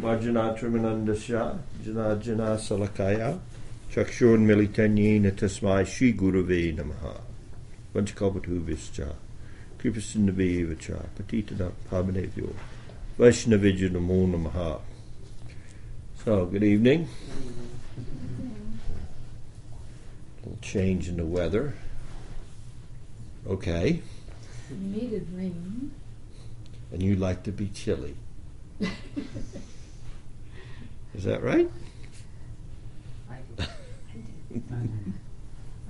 Marjanatramanandasya Jana Jana Salakaya Chakshur Militanyena Tasmai Shri Gurave Namaha Vanchkalpatubhischa Kripasindavevacha Patitana Pavanevyo Vaishnavijya Namo Namaha So, good evening. A little change in the weather. Okay. We needed rain. And you like to be chilly. Is that right?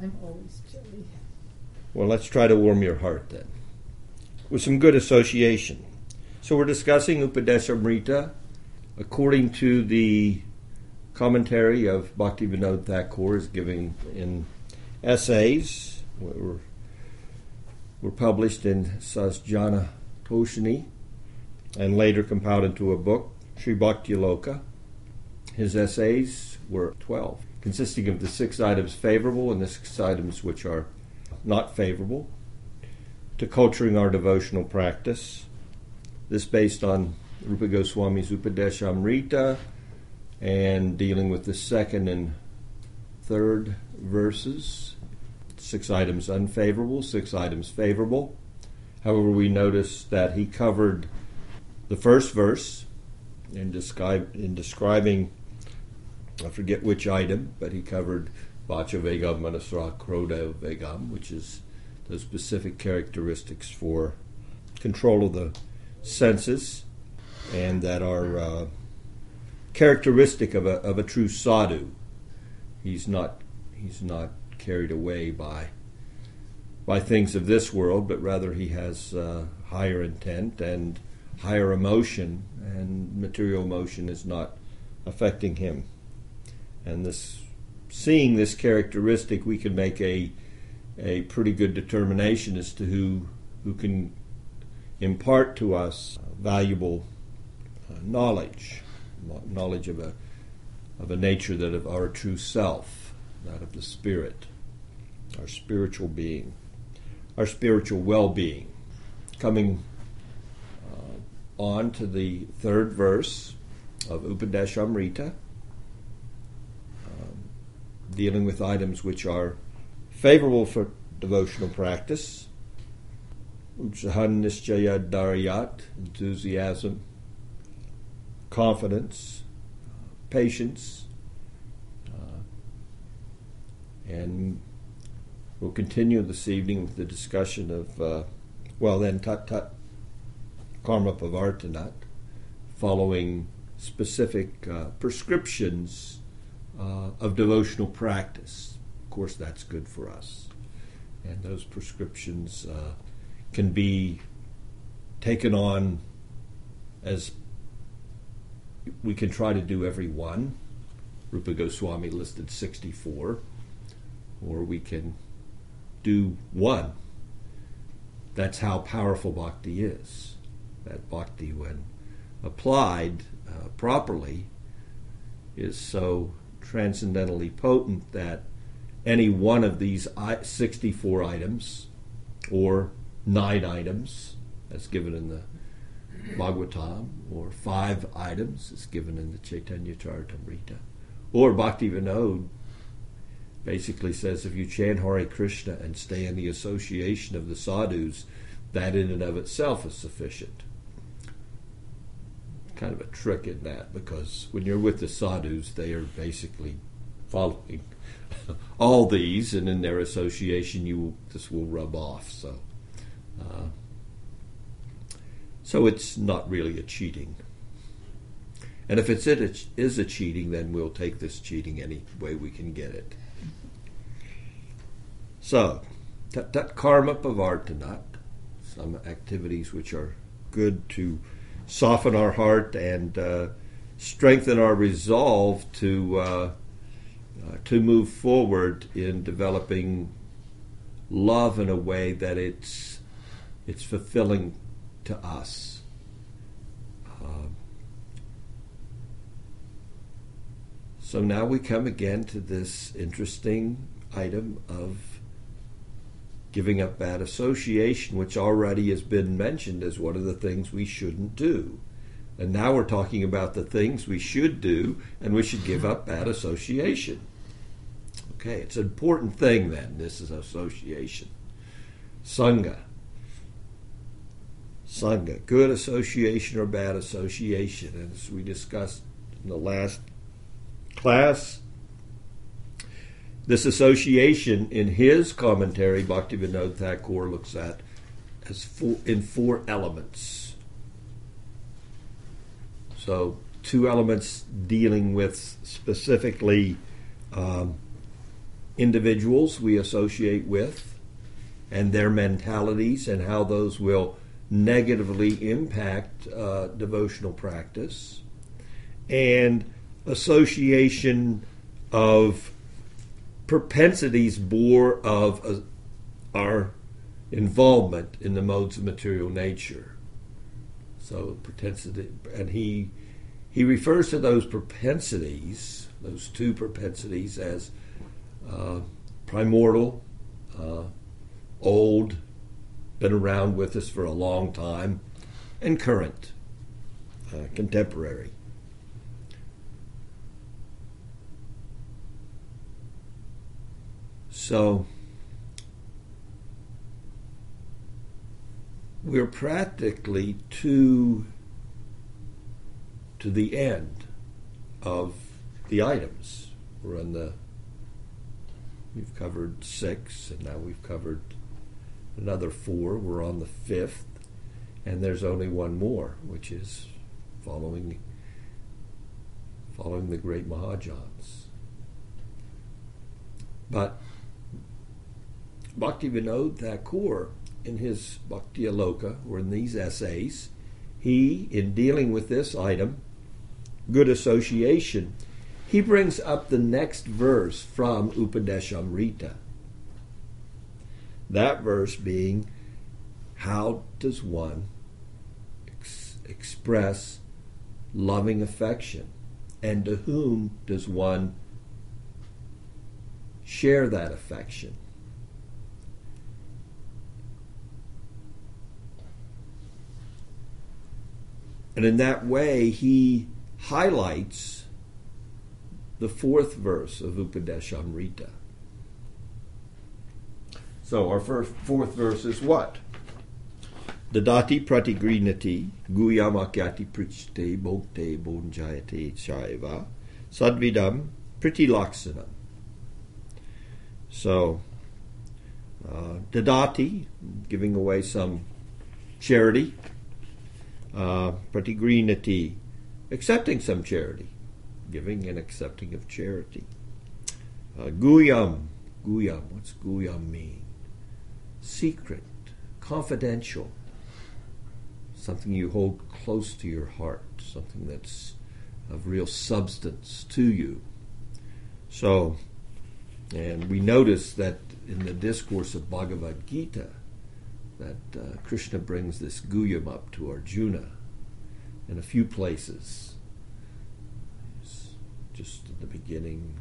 I'm always chilly. Well, let's try to warm your heart then with some good association. So, we're discussing Upadeshamrita according to the commentary of Bhakti Vinod Thakur, is giving in essays were, were published in Sajjana Toshini and later compiled into a book, Sri Bhakti Loka. His essays were 12, consisting of the six items favorable and the six items which are not favorable to culturing our devotional practice. This based on Rupa Goswami's Upadeshamrita and dealing with the second and third verses. Six items unfavorable, six items favorable. However, we notice that he covered the first verse in, describe, in describing I forget which item, but he covered Vacha Vegam Manasah Krodha Vegam, which is the specific characteristics for control of the senses and that are uh, characteristic of a, of a true sadhu. He's not, he's not carried away by, by things of this world, but rather he has uh, higher intent and higher emotion, and material emotion is not affecting him and this seeing this characteristic, we can make a a pretty good determination as to who who can impart to us valuable uh, knowledge, knowledge of a of a nature that of our true self, that of the spirit, our spiritual being, our spiritual well-being. Coming uh, on to the third verse of Upadeshamrita dealing with items which are favorable for devotional practice. Utsahan Nischayad Dhairyat, enthusiasm, confidence, patience, uh, and we'll continue this evening with the discussion of, uh, well, then, Tat Tat Karma Pavartanat, following specific uh, prescriptions uh, of devotional practice. Of course, that's good for us. And those prescriptions uh, can be taken on as we can try to do every one. Rupa Goswami listed 64, or we can do one. That's how powerful bhakti is. That bhakti, when applied uh, properly, is so transcendently potent that any one of these 64 items or nine items, as given in the Bhagavatam, or five items, as given in the Chaitanya Charitamrita, or Bhakti Vinod basically says if you chant Hare Krishna and stay in the association of the sadhus, that in and of itself is sufficient kind of a trick in that because when you're with the sadhus, they are basically following all these, and in their association, you will, this will rub off. So, uh, so it's not really a cheating. And if it's it, is a cheating, then we'll take this cheating any way we can get it. So, that karma pavartanat, some activities which are good to soften our heart and uh, strengthen our resolve to uh, uh, to move forward in developing love in a way that it's it's fulfilling to us. Uh, so now we come again to this interesting item of giving up bad association, which already has been mentioned as one of the things we shouldn't do. And now we're talking about the things we should do, and we should give up bad association. Okay, it's an important thing then, this is association. Sangha. Sangha, good association or bad association. As we discussed in the last class, this association in his commentary, Bhaktivinoda Thakur looks at as four, in four elements. So, two elements dealing with specifically um, individuals we associate with and their mentalities and how those will negatively impact uh, devotional practice, and association of propensities bore of uh, our involvement in the modes of material nature. So propensity, and he he refers to those propensities, those two propensities, as uh, primordial, uh, old, been around with us for a long time, and current, uh, contemporary. So we're practically to to the end of the items. We're on the we've covered six and now we've covered another four. We're on the fifth, and there's only one more, which is following following the great Mahajans. But Bhakti Vinod Thakur, in his Bhakti Aloka, or in these essays, he, in dealing with this item, good association, he brings up the next verse from Upadeshamrita. That verse being, how does one ex- express loving affection? And to whom does one share that affection? And in that way, he highlights the fourth verse of Upadeshamrita. So our first fourth verse is what? Dadati pratigrinati guyamakyati prichte bhokte bhojayate shaiva sadvidam pritilaxanam. So, uh, dadati, giving away some charity, uh, pratigrinati, accepting some charity, giving and accepting of charity. Uh, guyam, guyam, what's guyam mean? secret, confidential, something you hold close to your heart, something that's of real substance to you. So, and we notice that in the discourse of Bhagavad Gita, that uh, Krishna brings this Guyam up to Arjuna in a few places. It's just at the beginning,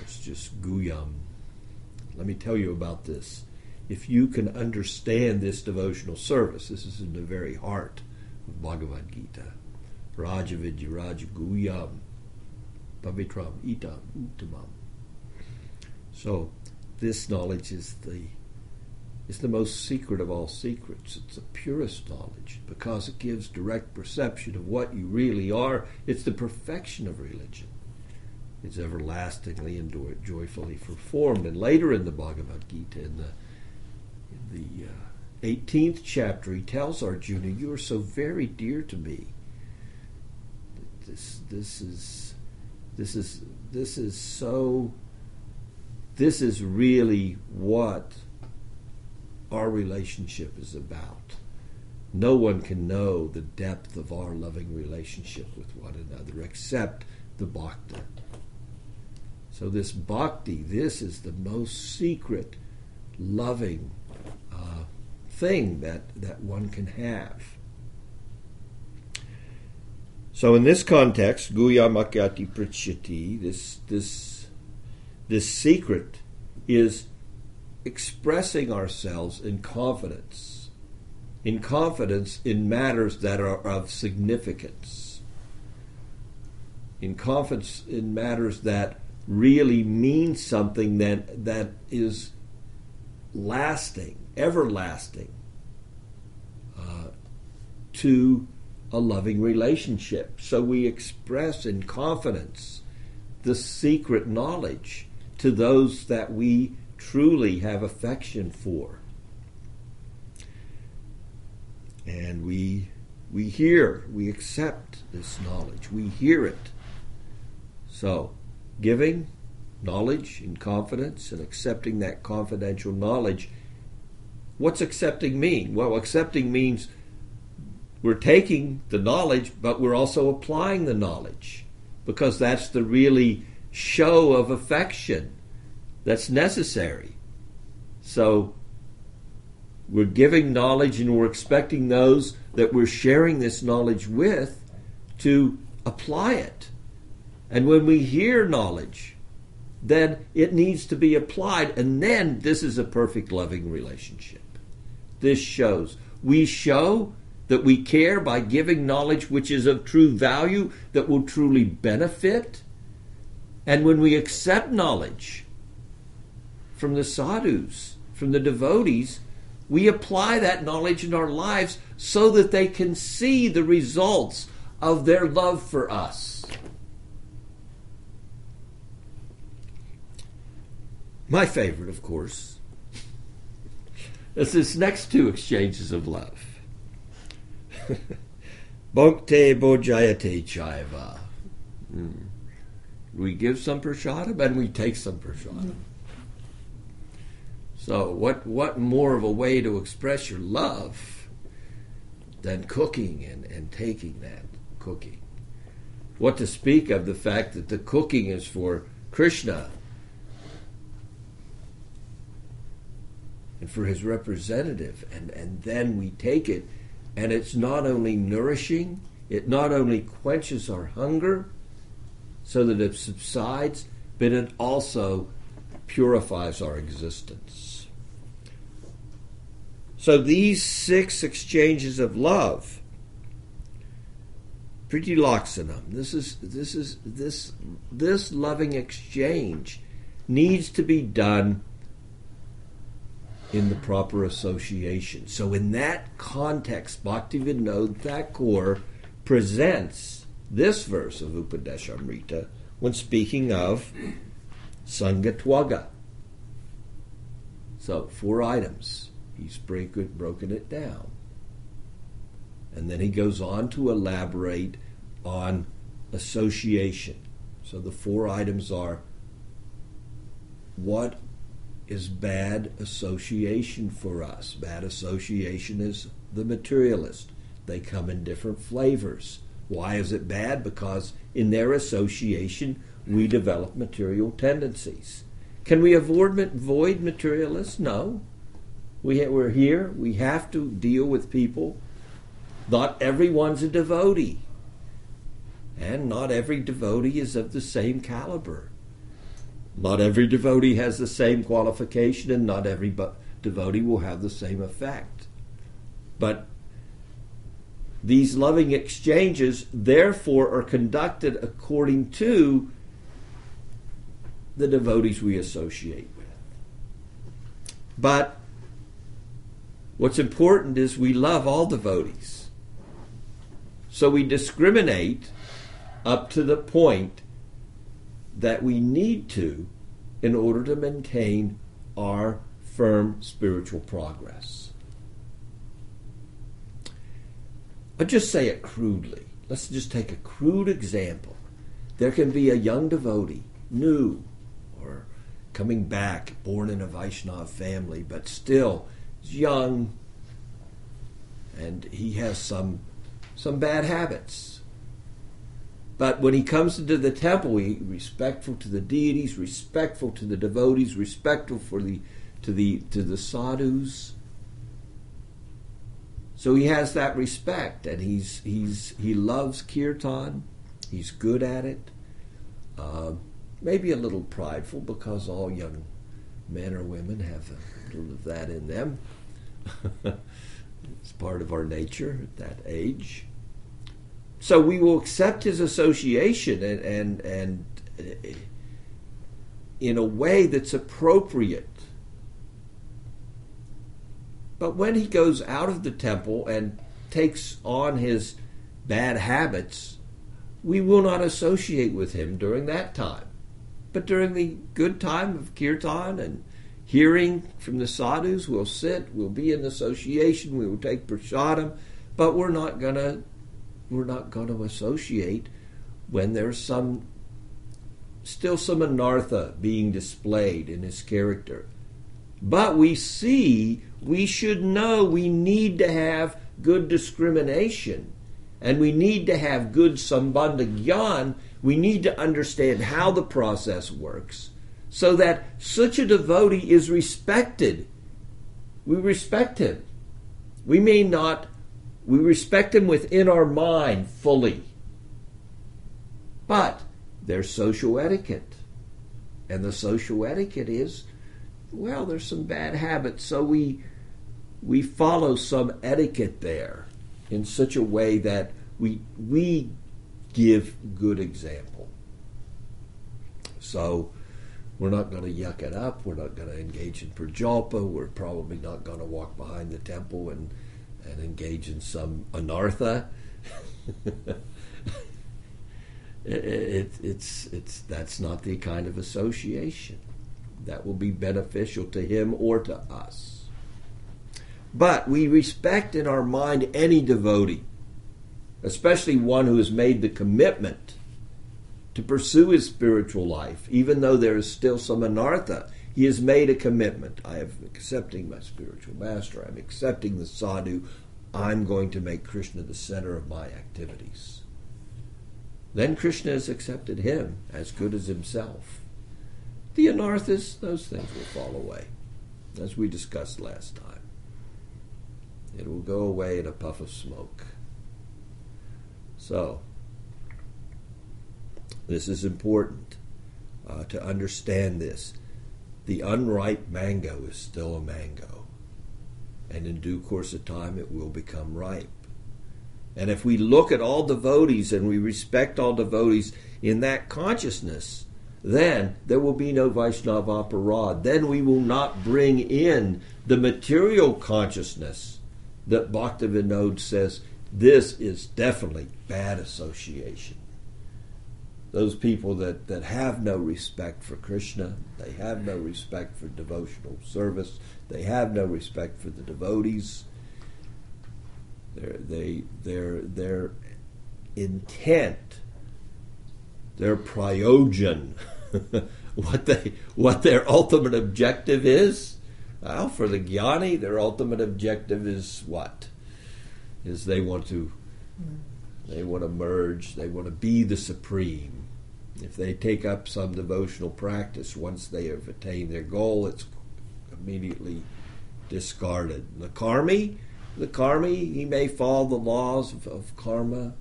it's just Guyam. Let me tell you about this if you can understand this devotional service, this is in the very heart of Bhagavad Gita. Rajavidya Rajaguhyam Pavitram Itam Uttamam. So this knowledge is the is the most secret of all secrets. It's the purest knowledge because it gives direct perception of what you really are. It's the perfection of religion. It's everlastingly and joyfully performed. And later in the Bhagavad Gita, in the the uh, 18th chapter, he tells Arjuna, "You are so very dear to me. This, this is, this is, this is so. This is really what our relationship is about. No one can know the depth of our loving relationship with one another except the bhakta. So this bhakti, this is the most secret, loving uh, thing that, that one can have. So in this context, Guya Makyati Prichyati, this this this secret is expressing ourselves in confidence in confidence in matters that are of significance, in confidence in matters that really mean something that, that is lasting, everlasting uh, to a loving relationship. So we express in confidence the secret knowledge to those that we truly have affection for. And we we hear, we accept this knowledge. We hear it. So, giving knowledge and confidence and accepting that confidential knowledge. What's accepting mean? Well, accepting means we're taking the knowledge, but we're also applying the knowledge because that's the really show of affection that's necessary. So we're giving knowledge and we're expecting those that we're sharing this knowledge with to apply it. And when we hear knowledge, then it needs to be applied, and then this is a perfect loving relationship. This shows. We show that we care by giving knowledge which is of true value, that will truly benefit. And when we accept knowledge from the sadhus, from the devotees, we apply that knowledge in our lives so that they can see the results of their love for us. My favorite, of course, is this next two exchanges of love. Bhakte bhojayate chaiva. Mm. We give some prashadam and we take some prashadam. So, what, what more of a way to express your love than cooking and, and taking that cooking? What to speak of the fact that the cooking is for Krishna and for his representative, and, and then we take it and it's not only nourishing, it not only quenches our hunger so that it subsides, but it also purifies our existence. So these six exchanges of love, Priti Laksanam, this is this is this this loving exchange needs to be done in the proper association. So, in that context, Bhaktivinoda Thakur presents this verse of Upadeshamrita when speaking of Sangatyaga. So, four items. He's broken it down. And then he goes on to elaborate on association. So, the four items are what is bad association for us. Bad association is the materialist. They come in different flavors. Why is it bad? Because in their association, we develop material tendencies. Can we avoid, materialists? No. We, we're here. We have to deal with people. Not everyone's a devotee. And not every devotee is of the same caliber. Not every devotee has the same qualification, and not every devotee will have the same effect. But these loving exchanges, therefore, are conducted according to the devotees we associate with. But what's important is we love all devotees. So we discriminate up to the point that we need to in order to maintain our firm spiritual progress. I'll just say it crudely. Let's just take a crude example. There can be a young devotee, new coming back, born in a Vaishnava family, but still he's young, and he has some some bad habits but when he comes into the temple, he's respectful to the deities, respectful to the devotees, respectful for the to the to the sadhus. So he has that respect, and he's he's he loves kirtan. He's good at it. Uh, maybe a little prideful because all young men or women have a little of that in them. It's part of our nature at that age. So we will accept his association and, and, and uh, in a way that's appropriate. But when he goes out of the temple and takes on his bad habits, we will not associate with him during that time. But during the good time of kirtan and hearing from the sadhus, we'll sit, we'll be in association, we will take prasadam, but we're not gonna we're not gonna associate when there's some still some anartha being displayed in his character. But we see, we should know we need to have good discrimination and we need to have good sambandha. We need to understand how the process works so that such a devotee is respected. We respect him. We may not, we respect him within our mind fully. But there's social etiquette. And the social etiquette is, well, there's some bad habits, so we we follow some etiquette there in such a way that we we give good example. So we're not going to yuck it up. We're not going to engage in prajalpa. We're probably not going to walk behind the temple and and engage in some anartha. it, it, it's it's that's not the kind of association that will be beneficial to him or to us. But we respect in our mind any devotee, especially one who has made the commitment to pursue his spiritual life, even though there is still some anartha. He has made a commitment. I am accepting my spiritual master. I'm accepting the sadhu. I'm going to make Krishna the center of my activities. Then Krishna has accepted him as good as himself. The anarthas, those things will fall away, as we discussed last time. It will go away in a puff of smoke. So, this is important uh, to understand this. The unripe mango is still a mango, and in due course of time it will become ripe. And if we look at all devotees and we respect all devotees in that consciousness, then there will be no Vaishnava aparad. Then we will not bring in the material consciousness that Bhaktivinoda says this is definitely bad association. Those people that, that have no respect for Krishna, they have no respect for devotional service, they have no respect for the devotees. Their, they, their, their intent, their prayojan, what they what their ultimate objective is. Well, for the jnani, their ultimate objective is what? Is they want to they want to merge, they want to be the supreme. If they take up some devotional practice, once they have attained their goal, it's immediately discarded. The karmi, the karmi, he may follow the laws of, of karma,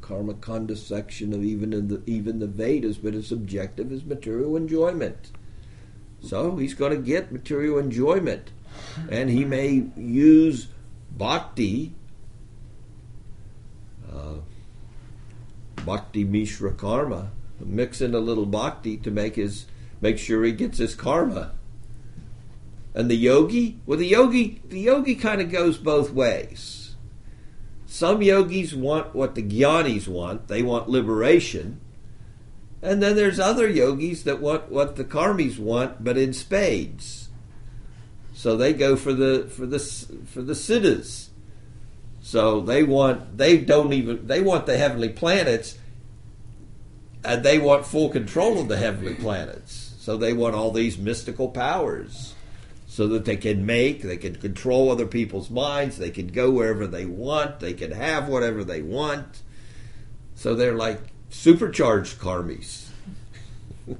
karma kanda section of even the even the Vedas, but his objective is material enjoyment. So he's going to get material enjoyment, and he may use bhakti, uh, bhakti mishra karma, mix in a little bhakti to make his make sure he gets his karma. And the yogi, well, the yogi, the yogi kind of goes both ways some yogis want what the gyanis want, they want liberation. And then there's other yogis that want what the karmis want, but in spades. So they go for the for the for the siddhis. So they want they don't even they want the heavenly planets and they want full control of the heavenly planets. So they want all these mystical powers so that they can make, they can control other people's minds, they can go wherever they want, they can have whatever they want. So they're like supercharged karmis.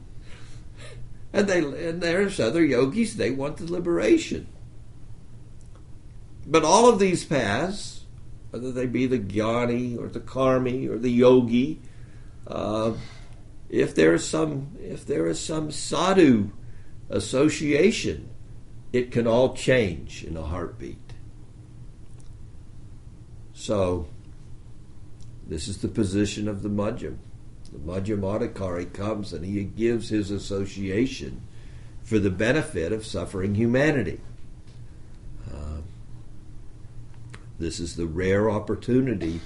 and they and there's other yogis, they want the liberation. But all of these paths, whether they be the jnani or the karmi or the yogi, uh, if there is some if there is some sadhu association it can all change in a heartbeat. So, this is the position of the Madhyam. The Madhyamadhikari comes and he gives his association for the benefit of suffering humanity. Uh, this is the rare opportunity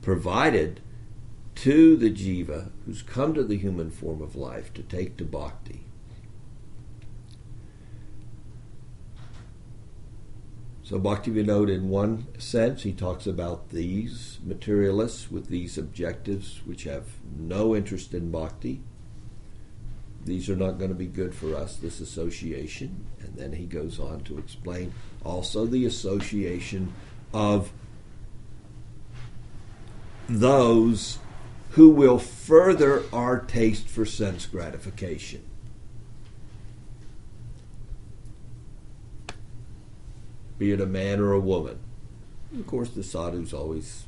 provided to the jiva who's come to the human form of life to take to bhakti. So Bhaktivinoda, in one sense, he talks about these materialists with these objectives which have no interest in bhakti. These are not going to be good for us, this association. And then he goes on to explain also the association of those who will further our taste for sense gratification. Be it a man or a woman. Of course, the sadhus always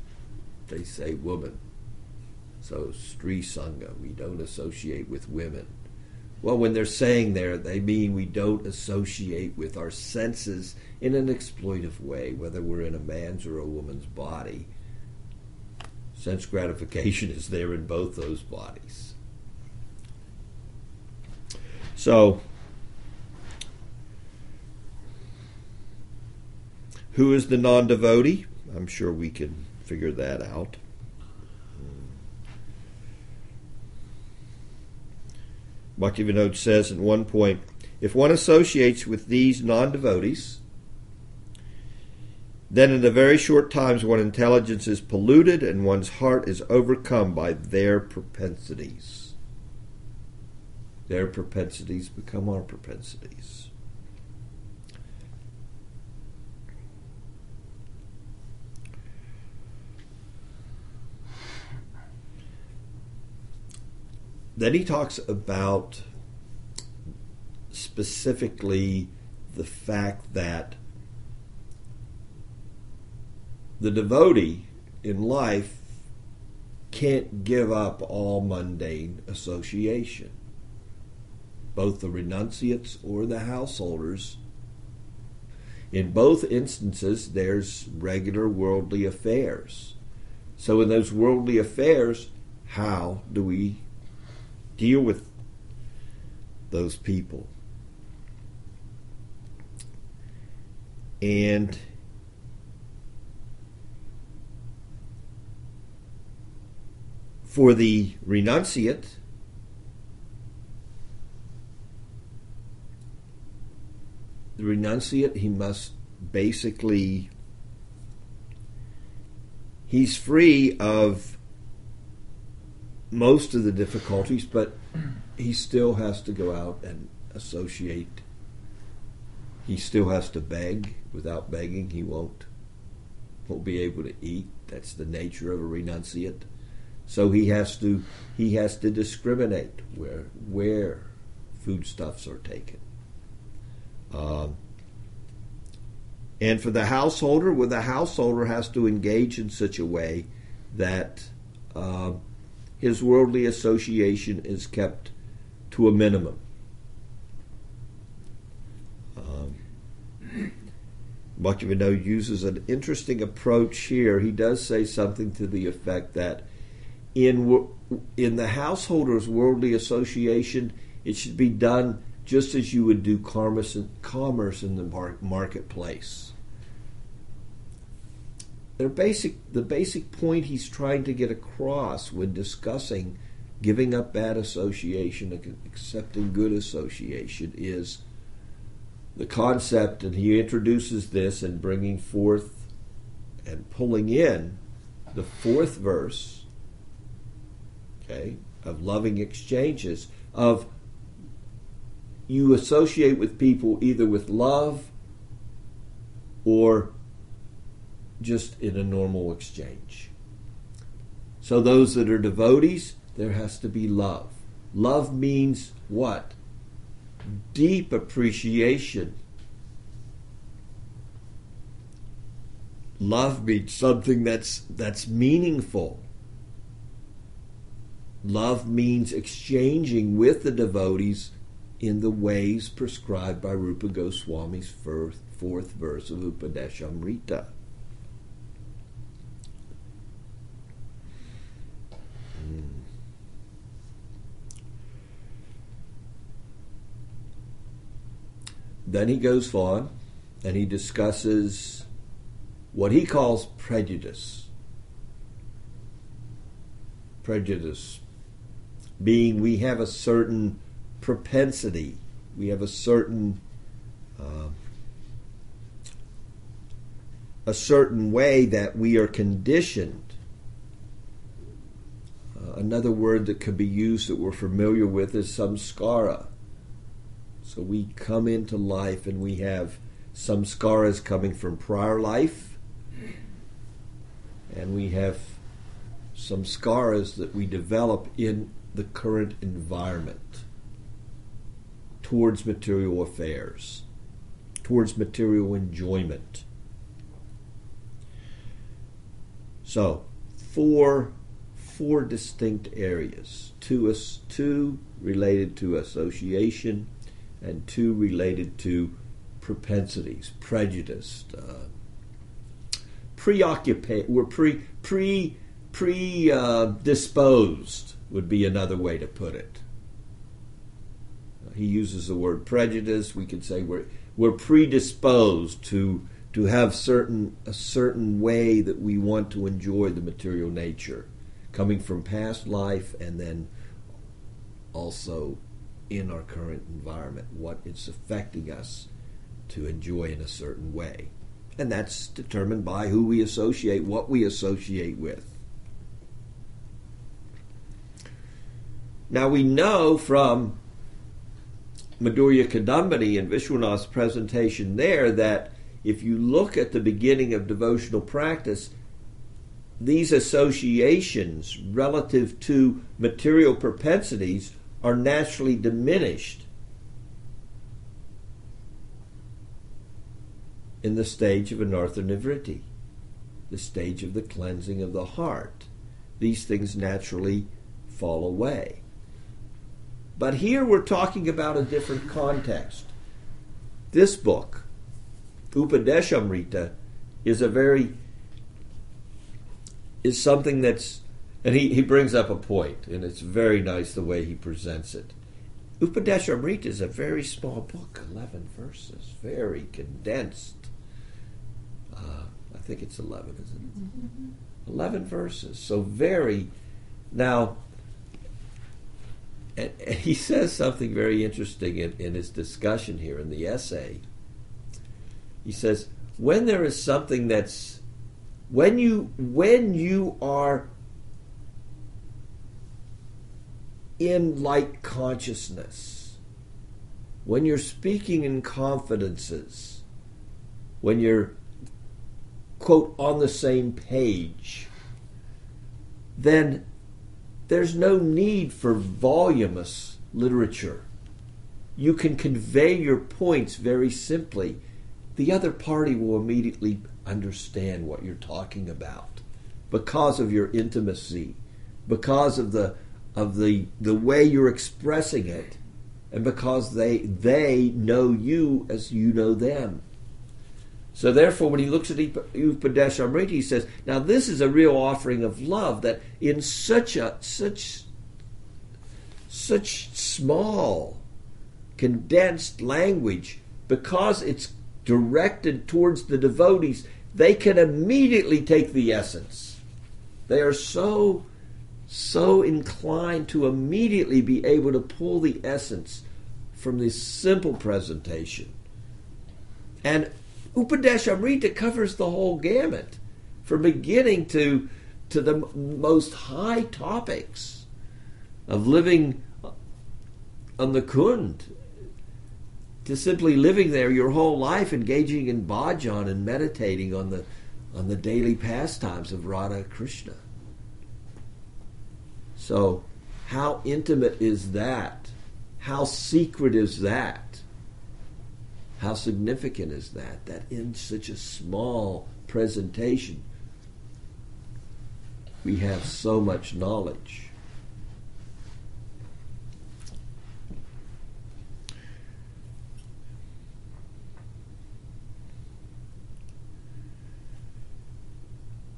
they say woman. So stri sangha, we don't associate with women. Well, when they're saying there, they mean we don't associate with our senses in an exploitive way, whether we're in a man's or a woman's body. Sense gratification is there in both those bodies. So, who is the non devotee? I'm sure we can figure that out. Bhaktivinoda says at one point if one associates with these non devotees, then in a very short times one's intelligence is polluted and one's heart is overcome by their propensities. Their propensities become our propensities. Then he talks about specifically the fact that the devotee in life can't give up all mundane association. Both the renunciates or the householders, in both instances, there's regular worldly affairs. So, in those worldly affairs, how do we deal with those people? And for the renunciate, the renunciate, he must basically, he's free of most of the difficulties, but he still has to go out and associate. He still has to beg. Without begging, he won't won't be able to eat. That's the nature of a renunciate. So he has to he has to discriminate where where foodstuffs are taken. Um, and for the householder, well, the householder has to engage in such a way that uh, his worldly association is kept to a minimum. Um, Bhaktivinoda uses an interesting approach here. He does say something to the effect that in in the householder's worldly association, it should be done just as you would do commerce in, commerce in the marketplace. Their basic, the basic point he's trying to get across when discussing giving up bad association and accepting good association is the concept, and he introduces this in bringing forth and pulling in the fourth verse okay, of loving exchanges, of you associate with people either with love or just in a normal exchange. So, those that are devotees, there has to be love. Love means what? Deep appreciation. Love means something that's that's meaningful. Love means exchanging with the devotees in the ways prescribed by Rupa Goswami's fourth, fourth verse of Upadeshamrita. Then he goes on and he discusses what he calls prejudice. Prejudice being we have a certain propensity, we have a certain uh, a certain way that we are conditioned. Uh, another word that could be used that we're familiar with is samskara. So we come into life and we have samskaras coming from prior life, and we have samskaras that we develop in the current environment towards material affairs, towards material enjoyment. So, four four distinct areas. Two, two related to association, and two related to propensities, prejudice, uh, preoccupate. We're pre pre pre uh, would be another way to put it. He uses the word prejudice. We could say we're we're predisposed to to have certain a certain way that we want to enjoy the material nature coming from past life and then also in our current environment what it's affecting us to enjoy in a certain way. And that's determined by who we associate what we associate with. Now we know from Madhurya Kadambini and Vishwanath's presentation there that if you look at the beginning of devotional practice, these associations relative to material propensities are naturally diminished in the stage of anartha nivritti, the stage of the cleansing of the heart. These things naturally fall away. But here we're talking about a different context. This book, Upadeshamrita is a very is something that's and he, he brings up a point and it's very nice the way he presents it. Upadeshamrita is a very small book, eleven verses, very condensed. Uh, I think it's eleven, isn't it? Mm-hmm. Eleven verses, so very. Now, and, and he says something very interesting in, in his discussion here in the essay he says, when there is something that's when you when you are in light consciousness, when you're speaking in confidences, when you're quote on the same page, then there's no need for voluminous literature. You can convey your points very simply the other party will immediately understand what you're talking about because of your intimacy, because of the of the the way you're expressing it, and because they they know you as you know them. So therefore, when he looks at Upadesh Amrita, he says, "Now this is a real offering of love that in such a such such small, condensed language, because it's directed towards the devotees, they can immediately take the essence. They are so, so inclined to immediately be able to pull the essence from this simple presentation. And Upadesha Amrita covers the whole gamut, from beginning to, to the most high topics of living on the Kund to simply living there your whole life, engaging in bhajan and meditating on the on the daily pastimes of Radha Krishna. So, how intimate is that? How secret is that? How significant is that? That in such a small presentation, we have so much knowledge.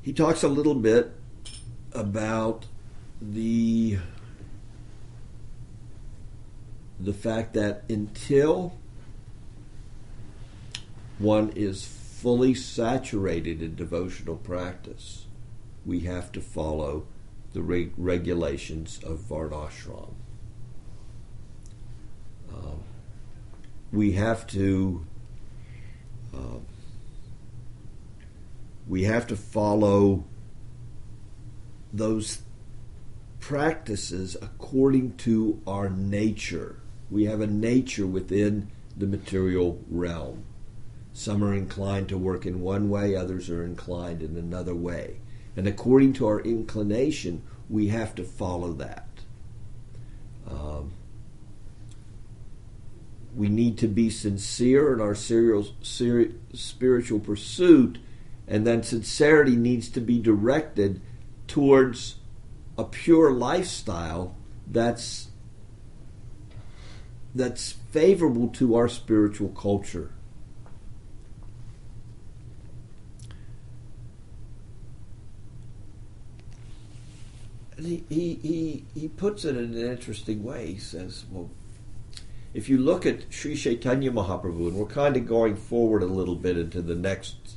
he talks a little bit about the the fact that until one is fully saturated in devotional practice, we have to follow the reg- regulations of Varnashram. Um, we have to uh, we have to follow those practices according to our nature. We have a nature within the material realm. Some are inclined to work in one way, others are inclined in another way. And according to our inclination, we have to follow that. Um, we need to be sincere in our serial, seri- spiritual pursuit, and then sincerity needs to be directed towards a pure lifestyle that's that's favorable to our spiritual culture. he, he, he, he puts it in an interesting way. He says, well, if you look at Sri Chaitanya Mahaprabhu, and we're kind of going forward a little bit into the next,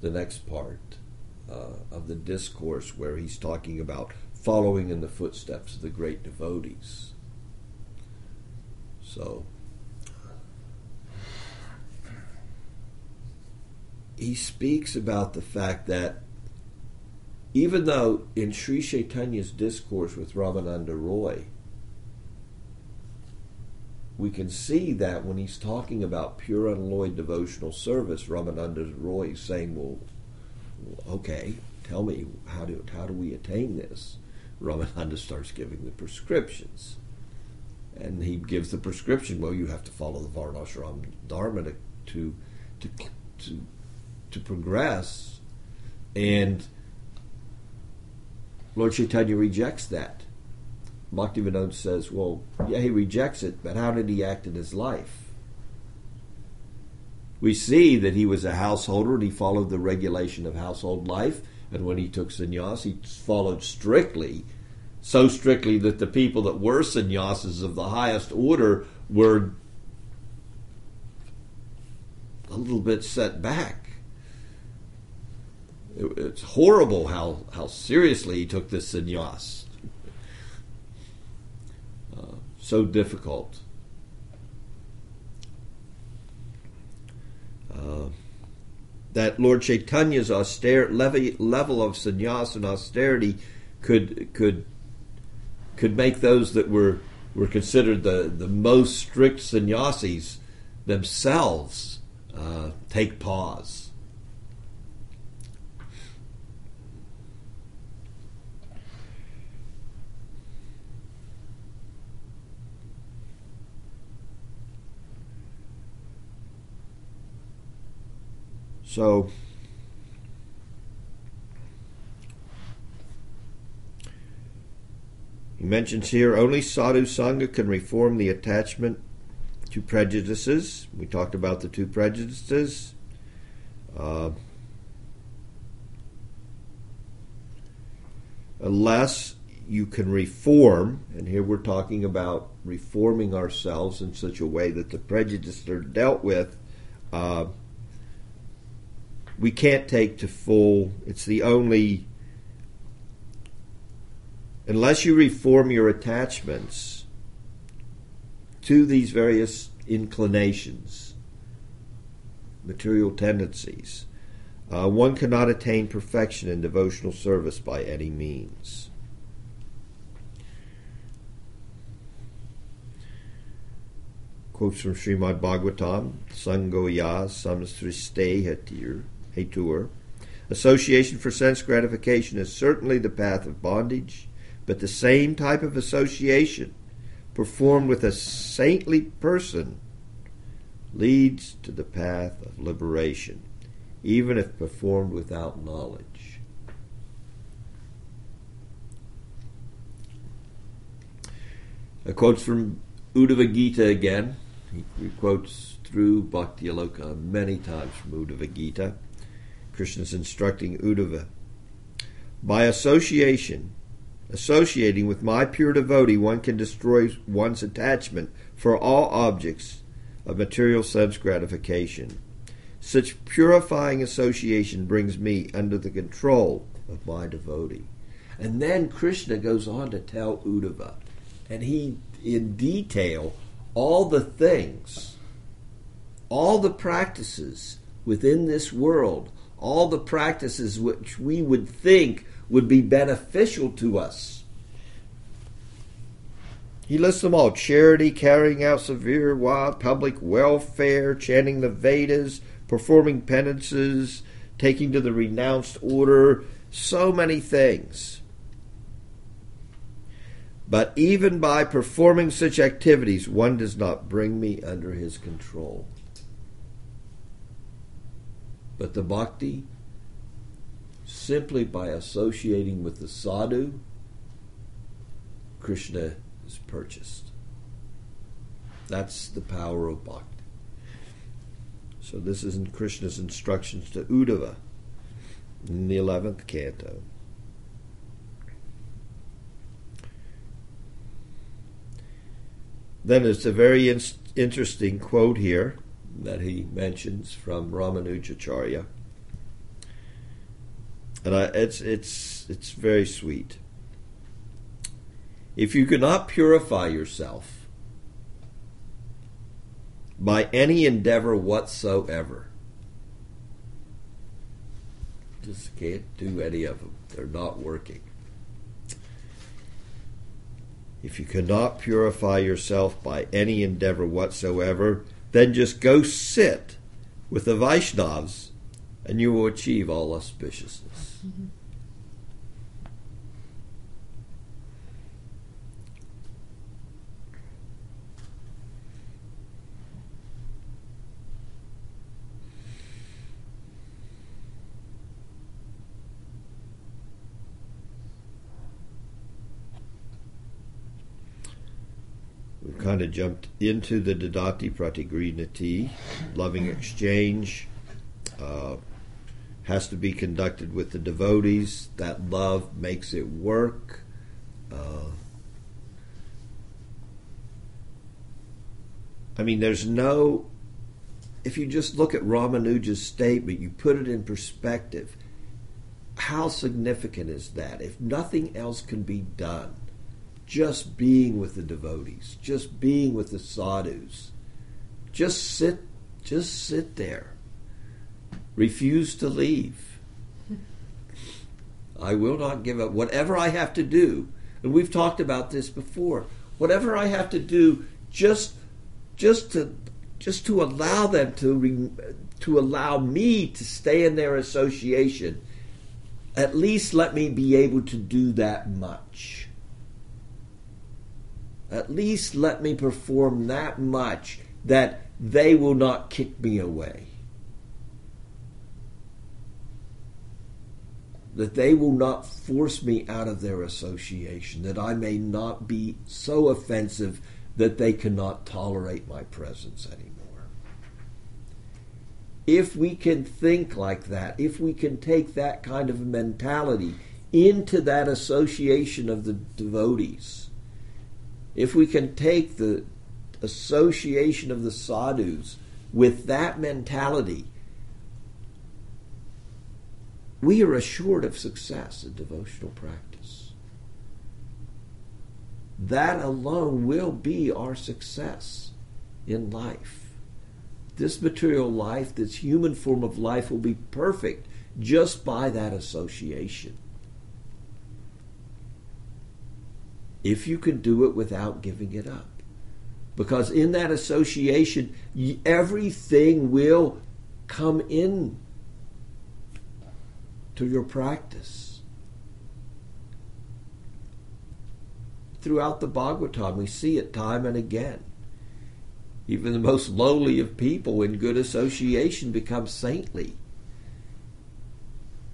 the next part uh, of the discourse where he's talking about following in the footsteps of the great devotees. So, he speaks about the fact that even though in Sri Chaitanya's discourse with Ramananda Roy, we can see that when he's talking about pure unalloyed devotional service, Ramananda Roy is saying, "Well, okay, tell me how do how do we attain this?" Ramananda starts giving the prescriptions, and he gives the prescription. Well, you have to follow the Varnashram Dharma to to to to, progress, and Lord Chaitanya rejects that. Bhaktivinoda says, well, yeah, he rejects it, but how did he act in his life? We see that he was a householder and he followed the regulation of household life, and when he took sannyas, he followed strictly, so strictly that the people that were sannyasis of the highest order were a little bit set back it's horrible how, how seriously he took this sannyas. Uh, so difficult. Uh, that Lord Chaitanya's austere level of sannyas and austerity could could could make those that were were considered the, the most strict sannyasis themselves uh, take pause. So, he mentions here only sadhu sangha can reform the attachment to prejudices. We talked about the two prejudices. Uh, unless you can reform, and here we're talking about reforming ourselves in such a way that the prejudices are dealt with. Uh, we can't take to full. It's the only. Unless you reform your attachments to these various inclinations, material tendencies, uh, one cannot attain perfection in devotional service by any means. Quotes from Srimad Bhagavatam, Sangoya Samsriste Hatir. tour. Association for sense gratification is certainly the path of bondage, but the same type of association performed with a saintly person leads to the path of liberation, even if performed without knowledge. A quote from Uddhava Gita again. He, he quotes through Bhakti Aloka many times from Uddhava Gita. Krishna is instructing Uddhava. By association, associating with my pure devotee, one can destroy one's attachment for all objects of material sense gratification. Such purifying association brings me under the control of my devotee. And then Krishna goes on to tell Uddhava, and he, in detail, all the things, all the practices within this world, all the practices which we would think would be beneficial to us. He lists them all charity, carrying out severe wild public welfare, chanting the Vedas, performing penances, taking to the renounced order, so many things. But even by performing such activities, one does not bring me under his control. But the bhakti, simply by associating with the sadhu, Krishna is purchased. That's the power of bhakti. So this is in Krishna's instructions to Uddhava in the 11th canto. Then it's a very in- interesting quote here that he mentions from Ramanujacharya. And I, it's, it's, it's very sweet. If you cannot purify yourself by any endeavor whatsoever, just can't do any of them. They're not working. If you cannot purify yourself by any endeavor whatsoever, then just go sit with the Vaishnavas and you will achieve all auspiciousness. Mm-hmm. Kind of jumped into the Dadati Pratigrinati, loving exchange. Uh, has to be conducted with the devotees. That love makes it work. Uh, I mean, there's no. If you just look at Ramanuja's statement, you put it in perspective. How significant is that? If nothing else can be done, just being with the devotees, just being with the sadhus. Just sit, just sit there. Refuse to leave. I will not give up. Whatever I have to do, and we've talked about this before. Whatever I have to do, just, just to, just to allow them to, to allow me to stay in their association. At least let me be able to do that much. At least let me perform that much that they will not kick me away. That they will not force me out of their association, that I may not be so offensive that they cannot tolerate my presence anymore. If we can think like that, if we can take that kind of mentality into that association of the devotees, if we can take the association of the sadhus with that mentality, we are assured of success in devotional practice. That alone will be our success in life. This material life, this human form of life, will be perfect just by that association. If you can do it without giving it up. Because in that association, everything will come in to your practice. Throughout the Bhagavatam, we see it time and again. Even the most lowly of people in good association become saintly.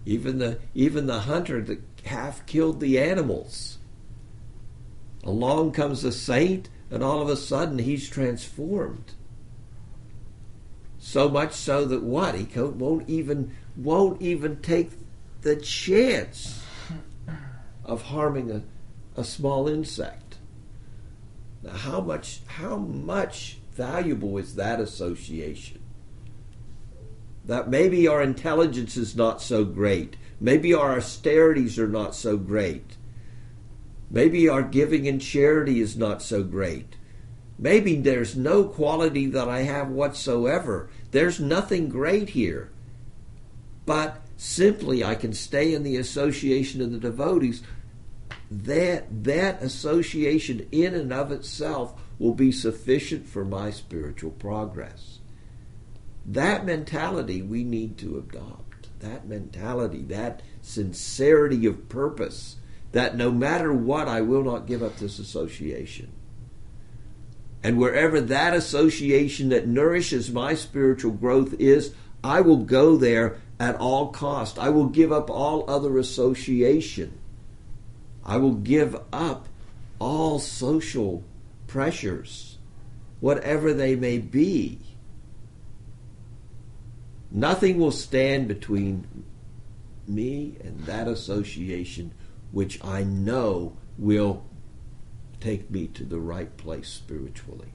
Even the even the hunter that half killed the animals Along comes a saint, and all of a sudden he's transformed. So much so that what he won't even won't even take the chance of harming a, a small insect. Now, how much how much valuable is that association? that maybe our intelligence is not so great. Maybe our austerities are not so great. Maybe our giving and charity is not so great. Maybe there's no quality that I have whatsoever. There's nothing great here. But simply I can stay in the association of the devotees. That that association in and of itself will be sufficient for my spiritual progress. That mentality we need to adopt. That mentality, that sincerity of purpose, that no matter what, I will not give up this association. And wherever that association that nourishes my spiritual growth is, I will go there at all cost. I will give up all other association. I will give up all social pressures, whatever they may be. Nothing will stand between me and that association which I know will take me to the right place spiritually.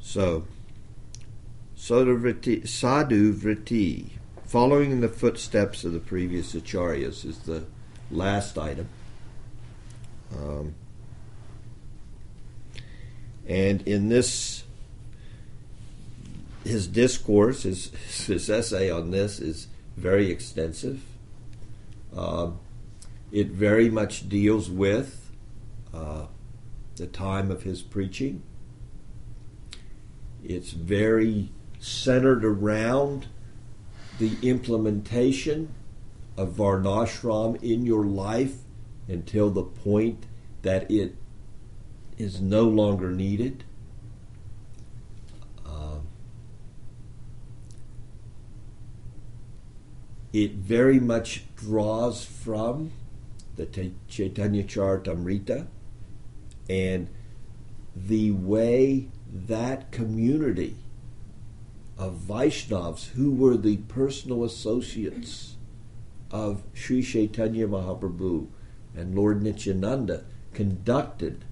So, sadhu vriti, following in the footsteps of the previous acharyas, is the last item. Um, and in this, his discourse, his, his essay on this is very extensive. Um, it very much deals with uh, the time of his preaching. It's very centered around the implementation of Varnashram in your life until the point that it is no longer needed. Uh, it very much draws from the Chaitanya Charitamrita and the way that community of Vaishnavas who were the personal associates of Sri Chaitanya Mahaprabhu and Lord Nityananda conducted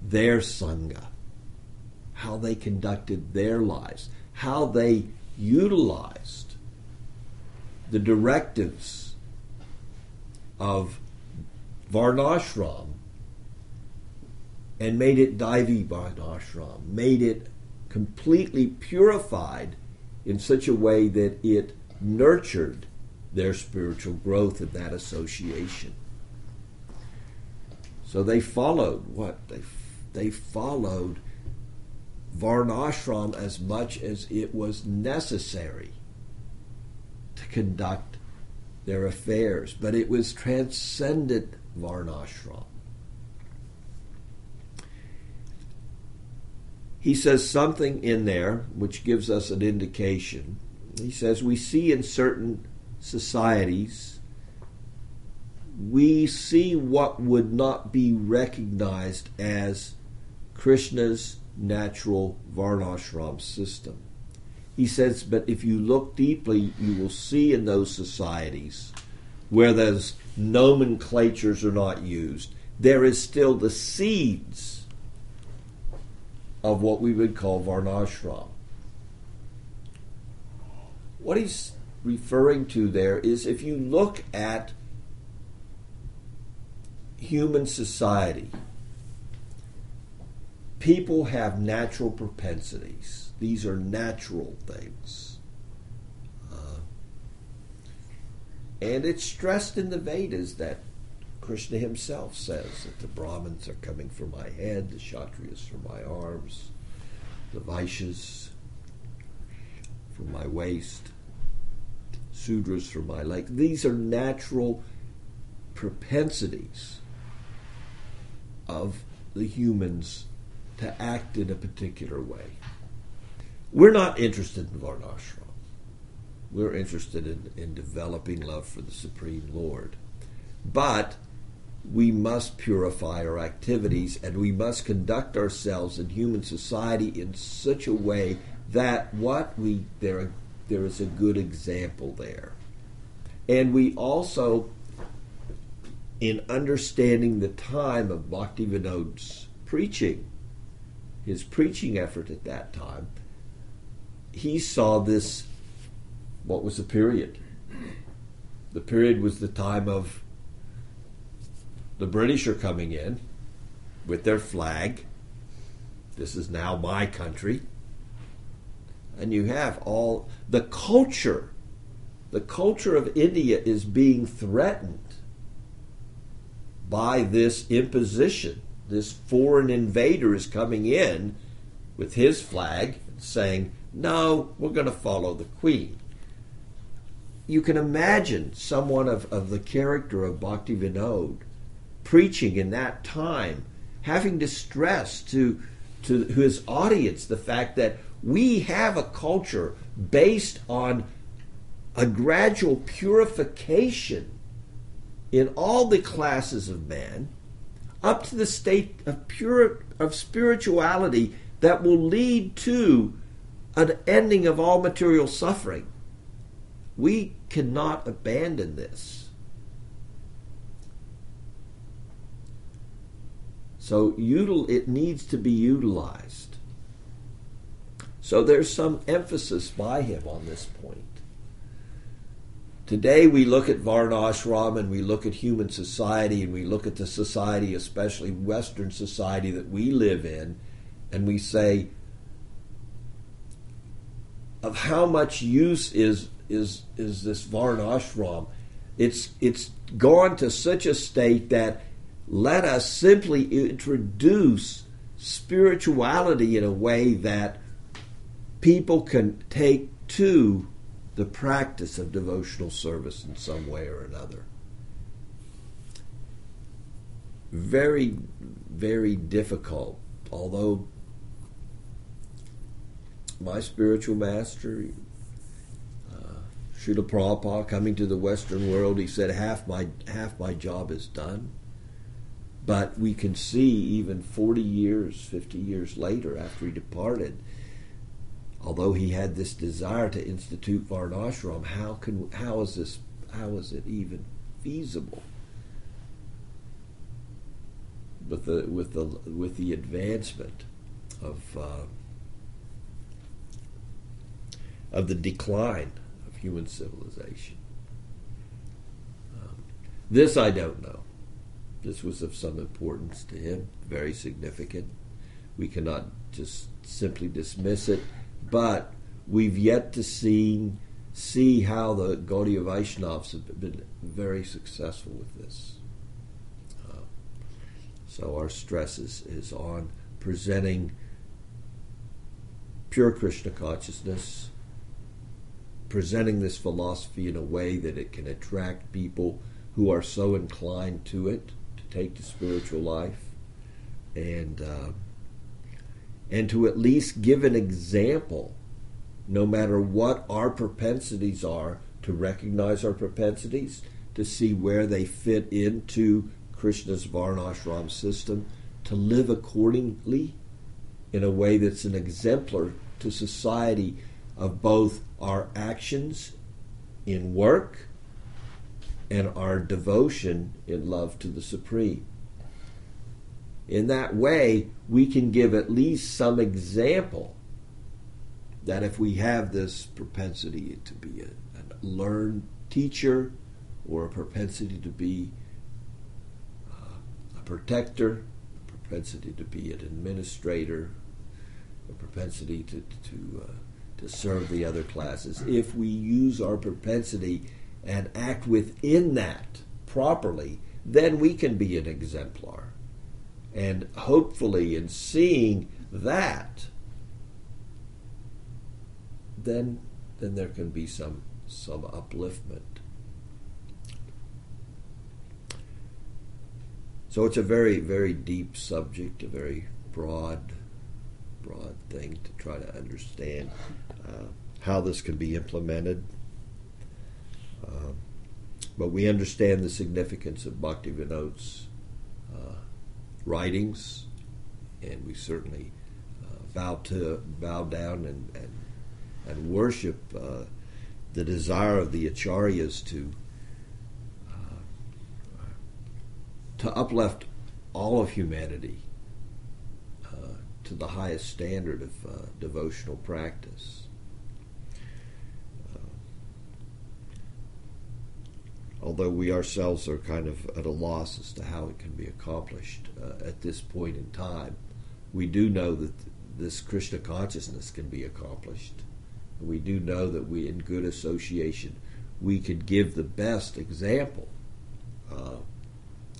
their Sangha, how they conducted their lives, how they utilized the directives of Varnashram and made it Daivi Varnashram, made it completely purified in such a way that it nurtured their spiritual growth in that association. So they followed what? They, they followed Varnashram as much as it was necessary to conduct their affairs, but it was transcendent Varnashram. He says something in there which gives us an indication. He says, We see in certain societies we see what would not be recognized as Krishna's natural Varnashram system. He says, but if you look deeply, you will see in those societies where those nomenclatures are not used, there is still the seeds of what we would call Varnashram. What he's referring to there is if you look at human society, people have natural propensities. These are natural things. Uh, and it's stressed in the Vedas that Krishna himself says that the Brahmins are coming for my head, the Kshatriyas for my arms, the Vaishyas for my waist, Sudras for my leg. These are natural propensities of the humans to act in a particular way. We're not interested in Varnashram. We're interested in, in developing love for the Supreme Lord. But we must purify our activities and we must conduct ourselves in human society in such a way that what we there there is a good example there, and we also in understanding the time of Bhaktivinoda's preaching, his preaching effort at that time, he saw this. What was the period? The period was the time of the British are coming in with their flag. This is now my country. And you have all the culture, the culture of India is being threatened by this imposition. This foreign invader is coming in with his flag saying, No, we're going to follow the Queen. You can imagine someone of, of the character of Bhakti Vinod preaching in that time, having to stress to, to his audience the fact that we have a culture based on a gradual purification in all the classes of man up to the state of pure of spirituality that will lead to an ending of all material suffering. We cannot abandon this. So util, it needs to be utilized. So there's some emphasis by him on this point. Today we look at Varnashram and we look at human society and we look at the society, especially Western society that we live in, and we say, of how much use is is is this Varnashram? It's it's gone to such a state that let us simply introduce spirituality in a way that people can take to the practice of devotional service in some way or another. Very, very difficult, although my spiritual master, uh, Srila Prabhupada, coming to the Western world, he said, half my, half my job is done. But we can see even 40 years, 50 years later, after he departed, although he had this desire to institute Varnashram, how can how is this how is it even feasible? With the with the with the advancement of uh, of the decline of human civilization. Um, this I don't know. This was of some importance to him, very significant. We cannot just simply dismiss it but we've yet to see see how the Gaudiya Vaishnavas have been very successful with this. Uh, so our stress is, is on presenting pure Krishna consciousness, presenting this philosophy in a way that it can attract people who are so inclined to it take to spiritual life, and uh, and to at least give an example, no matter what our propensities are, to recognize our propensities, to see where they fit into Krishna's Varnashram system, to live accordingly in a way that's an exemplar to society of both our actions in work and our devotion in love to the Supreme. In that way, we can give at least some example that if we have this propensity to be a, a learned teacher or a propensity to be uh, a protector, a propensity to be an administrator, a propensity to, to, uh, to serve the other classes, if we use our propensity and act within that properly, then we can be an exemplar. And hopefully, in seeing that, then then there can be some some upliftment. So it's a very very deep subject, a very broad broad thing to try to understand uh, how this can be implemented. Uh, but we understand the significance of Bhakti Vinod's uh, writings, and we certainly uh, bow to bow down and, and and worship uh, the desire of the acharyas to uh, to uplift all of humanity uh, to the highest standard of devotional practice. Although we ourselves are kind of at a loss as to how it can be accomplished uh, at this point in time, we do know that this Krishna consciousness can be accomplished. We do know that we, in good association, we could give the best example uh,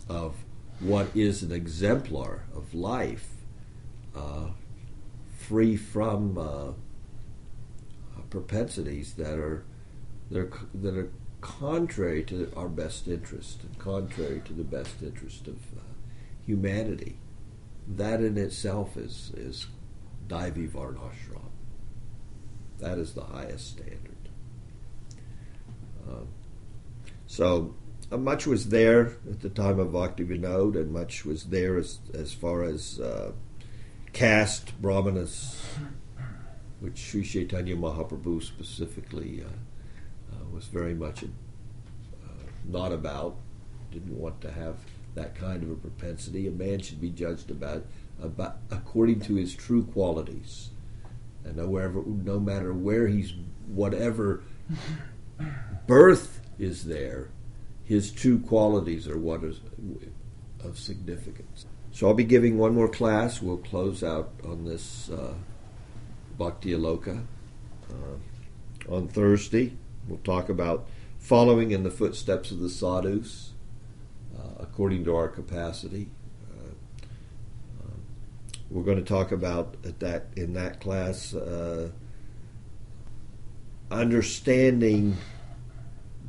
of what is an exemplar of life, uh, free from uh, propensities that are that are, that are contrary to our best interest and contrary to the best interest of uh, humanity. That in itself is is Daivi Varnashram. That is the highest standard. Um, so uh, much was there at the time of Bhakti Vinod, and much was there as, as far as uh, caste, brahmanas, which Sri Chaitanya Mahaprabhu specifically uh, uh was very much uh, not about, didn't want to have that kind of a propensity. A man should be judged about, about according to his true qualities. And no, wherever, no matter where he's, whatever birth is there, his true qualities are what is of significance. So I'll be giving one more class. We'll close out on this uh, Bhakti Aloka uh, on Thursday. We'll talk about following in the footsteps of the sadhus uh, according to our capacity. Uh, we're going to talk about at that in that class uh, understanding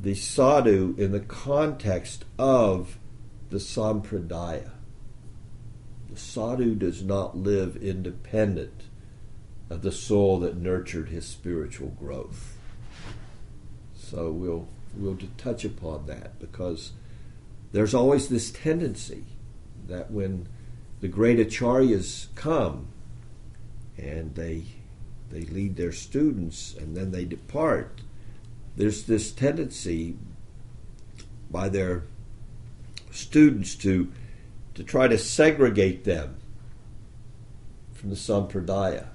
the sadhu in the context of the sampradaya. The sadhu does not live independent of the soul that nurtured his spiritual growth. So we'll we'll touch upon that because there's always this tendency that when the great acharyas come and they they lead their students and then they depart, there's this tendency by their students to to try to segregate them from the sampradaya,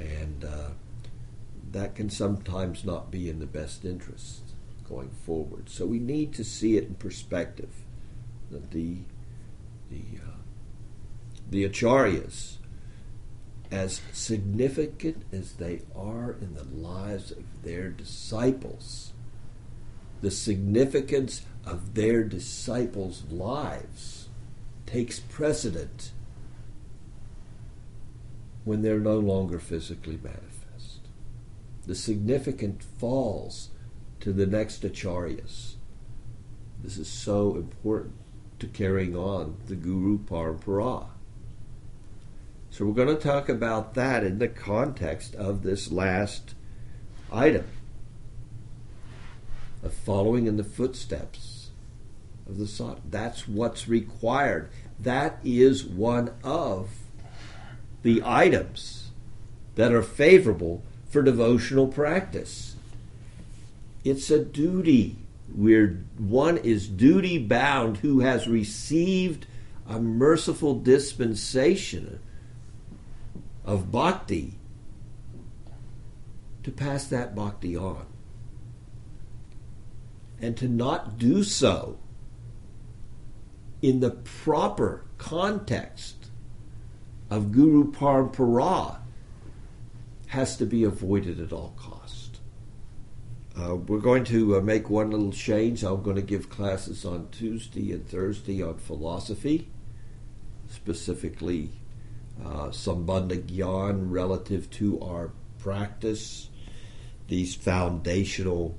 and uh, that can sometimes not be in the best interest going forward. So we need to see it in perspective that the the uh, the acharyas, as significant as they are in the lives of their disciples, the significance of their disciples' lives takes precedent when they're no longer physically manifest. The significant falls to the next acharyas. This is so important to carrying on the Guru Parampara. So we're going to talk about that in the context of this last item of following in the footsteps of the sadhu. That's what's required. That is one of the items that are favorable for devotional practice. It's a duty where one is duty bound who has received a merciful dispensation of bhakti to pass that bhakti on. And to not do so in the proper context of Guru Parampara has to be avoided at all cost. Uh, we're going to uh, make one little change. I'm going to give classes on Tuesday and Thursday on philosophy, specifically uh, Sambandha Gyan relative to our practice, these foundational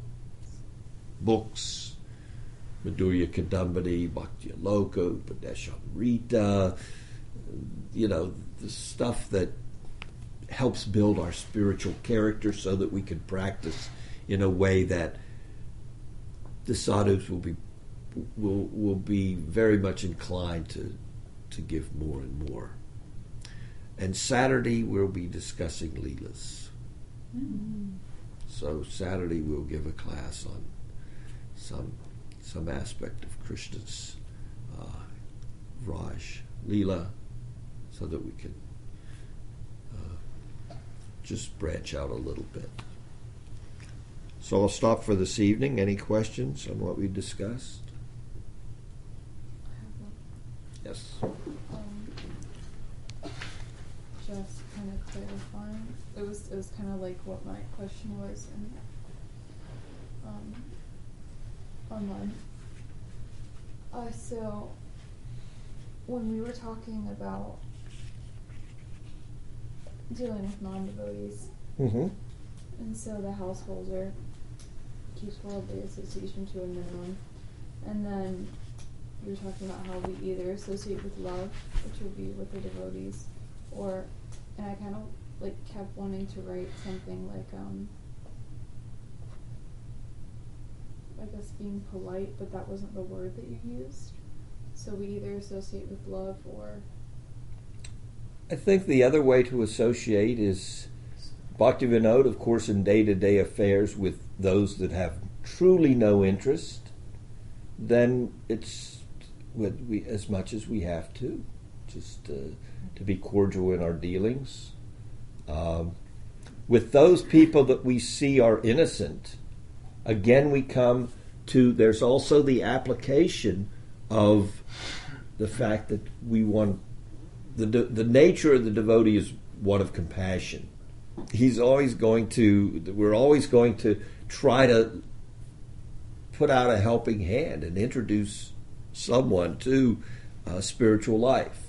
books, Madhurya Kadambini, Bhakti Aloka, Upadeshamrita, you know, the stuff that helps build our spiritual character so that we can practice in a way that the sadhus will be will will be very much inclined to to give more and more. And Saturday we'll be discussing Leelas. Mm. So Saturday we'll give a class on some some aspect of Krishna's uh, Raj Leela, so that we can just branch out a little bit. So I'll stop for this evening. Any questions on what we discussed? Yes. Um, just kind of clarifying, it was it was kind of like what my question was in um, online. Uh, so when we were talking about dealing with non-devotees, Mm-hmm. and so the householder keeps worldly association to a minimum. And then you were talking about how we either associate with love, which would be with the devotees, or and I kind of like kept wanting to write something like um I guess being polite, but that wasn't the word that you used. So we either associate with love or I think the other way to associate is Bhaktivinoda, of course, in day to day affairs with those that have truly no interest, then it's we, as much as we have to, just uh, to be cordial in our dealings. Um, with those people that we see are innocent, again we come to there's also the application of the fact that we want the the nature of the devotee is one of compassion. He's always going to we're always going to try to put out a helping hand and introduce someone to uh, spiritual life.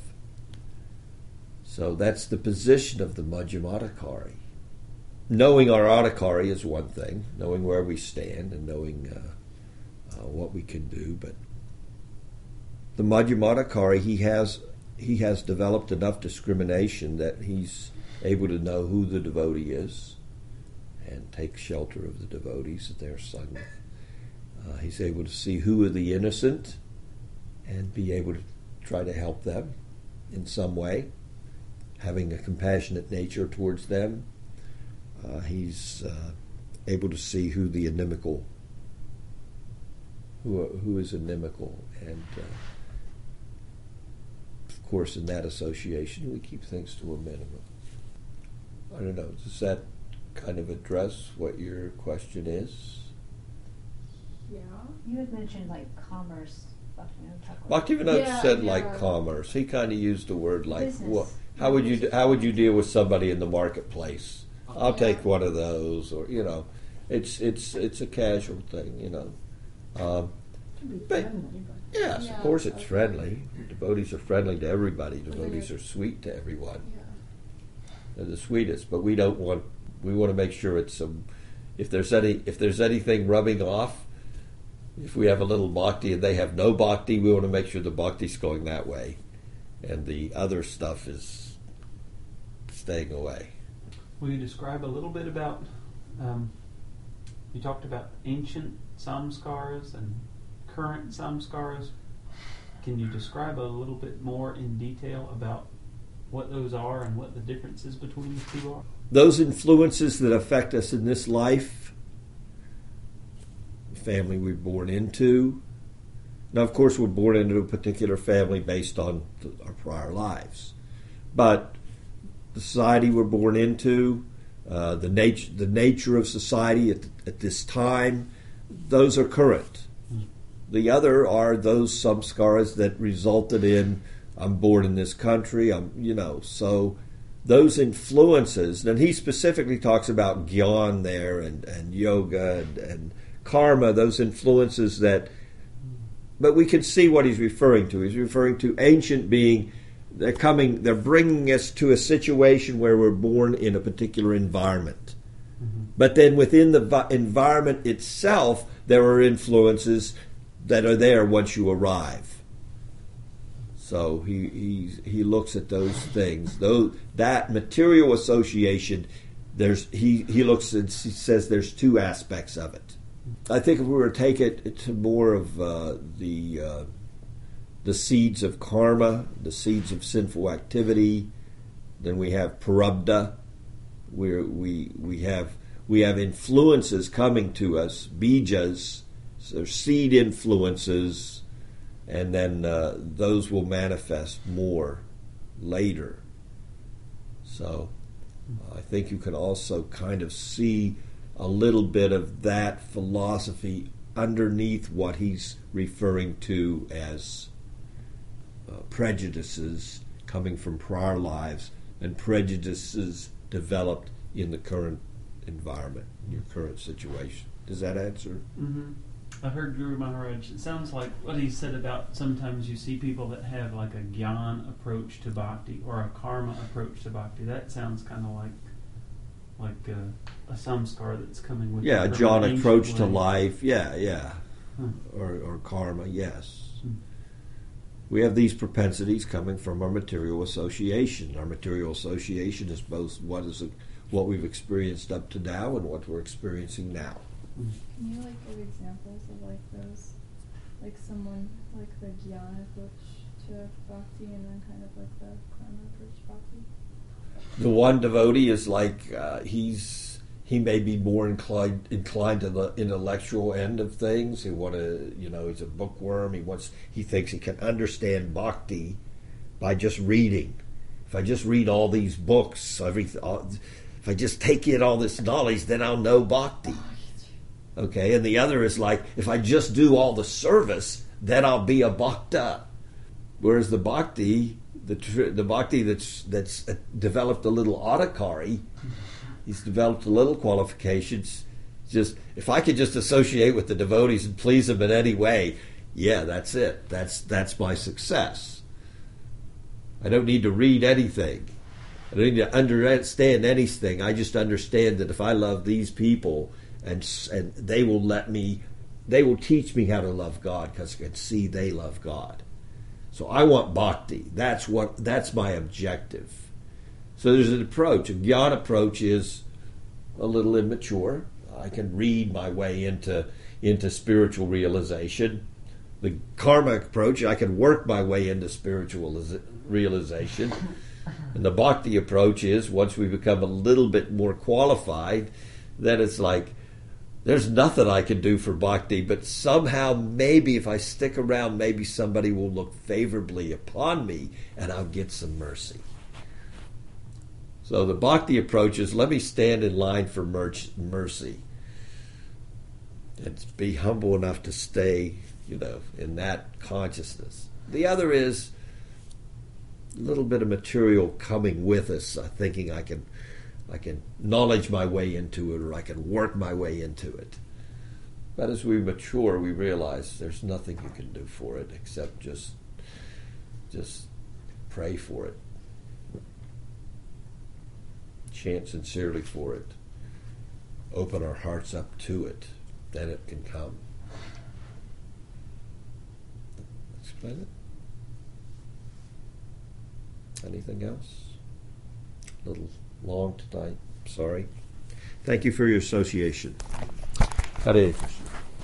So that's the position of the Madhyamadhikari. Knowing our adhikari is one thing, knowing where we stand and knowing uh, uh, what we can do, but the Madhyamadhikari, he has he has developed enough discrimination that he's able to know who the devotee is and take shelter of the devotees that they're sung. Uh, he's able to see who are the innocent and be able to try to help them in some way, having a compassionate nature towards them. Uh, he's uh, able to see who the inimical, who who is inimical, and uh, course, in that association, we keep things to a minimum. I don't know. Does that kind of address what your question is? yeah. You had mentioned like commerce. Bhaktivinoda Thakur. Yeah, said yeah. like commerce. He kind of used the word like Business. what? How would you how would you deal with somebody in the marketplace? I'll Yeah. take one of those, or you know, it's it's it's a casual thing, you know. Um, Can be But- yes, Yeah, of course, it's okay. friendly. Devotees are friendly to everybody. Devotees are sweet to everyone. Yeah. They're the sweetest, but we don't want. We want to make sure it's some. If there's any, if there's anything rubbing off, if we have a little bhakti and they have no bhakti, we want to make sure the bhakti's going that way, and the other stuff is staying away. Will you describe a little bit about? Um, you talked about ancient samskaras and current samskaras. Can you describe a little bit more in detail about what those are and what the differences between the two are? Those influences that affect us in this life, the family we're born into. Now, of course, we're born into a particular family based on our prior lives, but the society we're born into, uh, the nature the nature of society at, at this time, those are current. The other are those samskaras that resulted in I'm born in this country. I'm you know so those influences. And he specifically talks about gyan there and and yoga and, and karma. Those influences that. But we can see what he's referring to. He's referring to ancient being. They're coming. They're bringing us to a situation where we're born in a particular environment. Mm-hmm. But then within the environment itself, there are influences that are there once you arrive. So he he he looks at those things. Though that material association, there's he he looks and he says there's two aspects of it. I think if we were to take it to more of uh, the uh, the seeds of karma, the seeds of sinful activity, then we have prarabdha, We're, we we have we have influences coming to us, bijas, so seed influences, and then uh, those will manifest more later. So I think you can also kind of see a little bit of that philosophy underneath what he's referring to as uh, prejudices coming from prior lives and prejudices developed in the current environment, in your current situation. Does that answer? Mm-hmm. I heard Guru Maharaj. It sounds like what he said about sometimes you see people that have like a gyan approach to bhakti or a karma approach to bhakti. That sounds kind of like like a, a samskar that's coming with Yeah, a from an gyan approach to life. Yeah, yeah. Hmm. Or, or karma, yes. Hmm. We have these propensities coming from our material association. Our material association is both what is what we've experienced up to now and what we're experiencing now. Can you like give examples of like those, like someone like the jnana approach to bhakti, and then kind of like the karma approach bhakti? The one devotee is like uh, he's he may be more inclined inclined to the intellectual end of things. He want to you know he's a bookworm. He wants he thinks he can understand bhakti by just reading. If I just read all these books, every if I just take in all this knowledge, then I'll know bhakti. Okay, and the other is like if I just do all the service, then I'll be a bhakta. Whereas the bhakti, the the bhakti that's that's uh, developed a little adhikari, he's developed a little qualifications. Just if I could just associate with the devotees and please them in any way, yeah, that's it. That's that's my success. I don't need to read anything. I don't need to understand anything. I just understand that if I love these people and and they will let me, they will teach me how to love God because I can see they love God. So I want bhakti. That's what. That's my objective. So there's an approach. A gyan approach is a little immature. I can read my way into into spiritual realization. The karma approach, I can work my way into spiritual realization. And the bhakti approach is once we become a little bit more qualified, then it's like there's nothing I can do for bhakti, but somehow maybe if I stick around, maybe somebody will look favorably upon me and I'll get some mercy. So the bhakti approach is let me stand in line for mercy and be humble enough to stay, you know, in that consciousness. The other is a little bit of material coming with us, uh, thinking I can, I can knowledge my way into it, or I can work my way into it. But as we mature, we realize there's nothing you can do for it except just, just pray for it, chant sincerely for it, open our hearts up to it, then it can come. Explain it. Anything else? Little long tonight. Sorry. Thank you for your association. Hare.